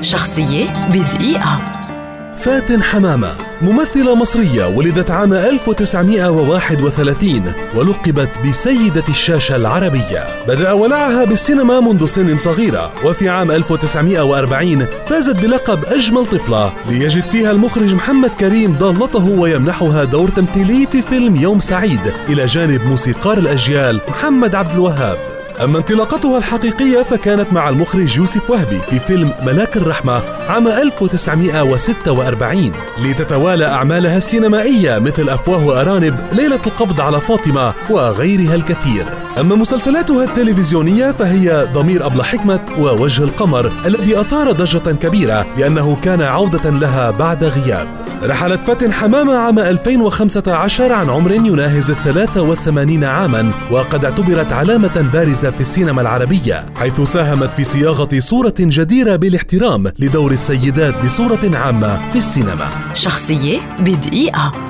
شخصية بدقيقة. فاتن حمامة ممثلة مصرية ولدت عام 1931 ولقبت بسيدة الشاشة العربية. بدأ ولعها بالسينما منذ سن صغيرة وفي عام 1940 فازت بلقب أجمل طفلة ليجد فيها المخرج محمد كريم ضالته ويمنحها دور تمثيلي في فيلم يوم سعيد إلى جانب موسيقار الأجيال محمد عبد الوهاب. أما انطلاقتها الحقيقية فكانت مع المخرج يوسف وهبي في فيلم ملاك الرحمة عام 1946 لتتوالى أعمالها السينمائية مثل أفواه وأرانب ليلة القبض على فاطمة وغيرها الكثير. أما مسلسلاتها التلفزيونية فهي ضمير أبلة حكمة ووجه القمر الذي أثار ضجة كبيرة لأنه كان عودة لها بعد غياب. رحلت فاتن حمامة عام 2015 عن عمر يناهز الثلاثة والثمانين عاما وقد اعتبرت علامة بارزة في السينما العربية حيث ساهمت في صياغة صورة جديرة بالاحترام لدور السيدات بصورة عامة في السينما. شخصية بدقيقة.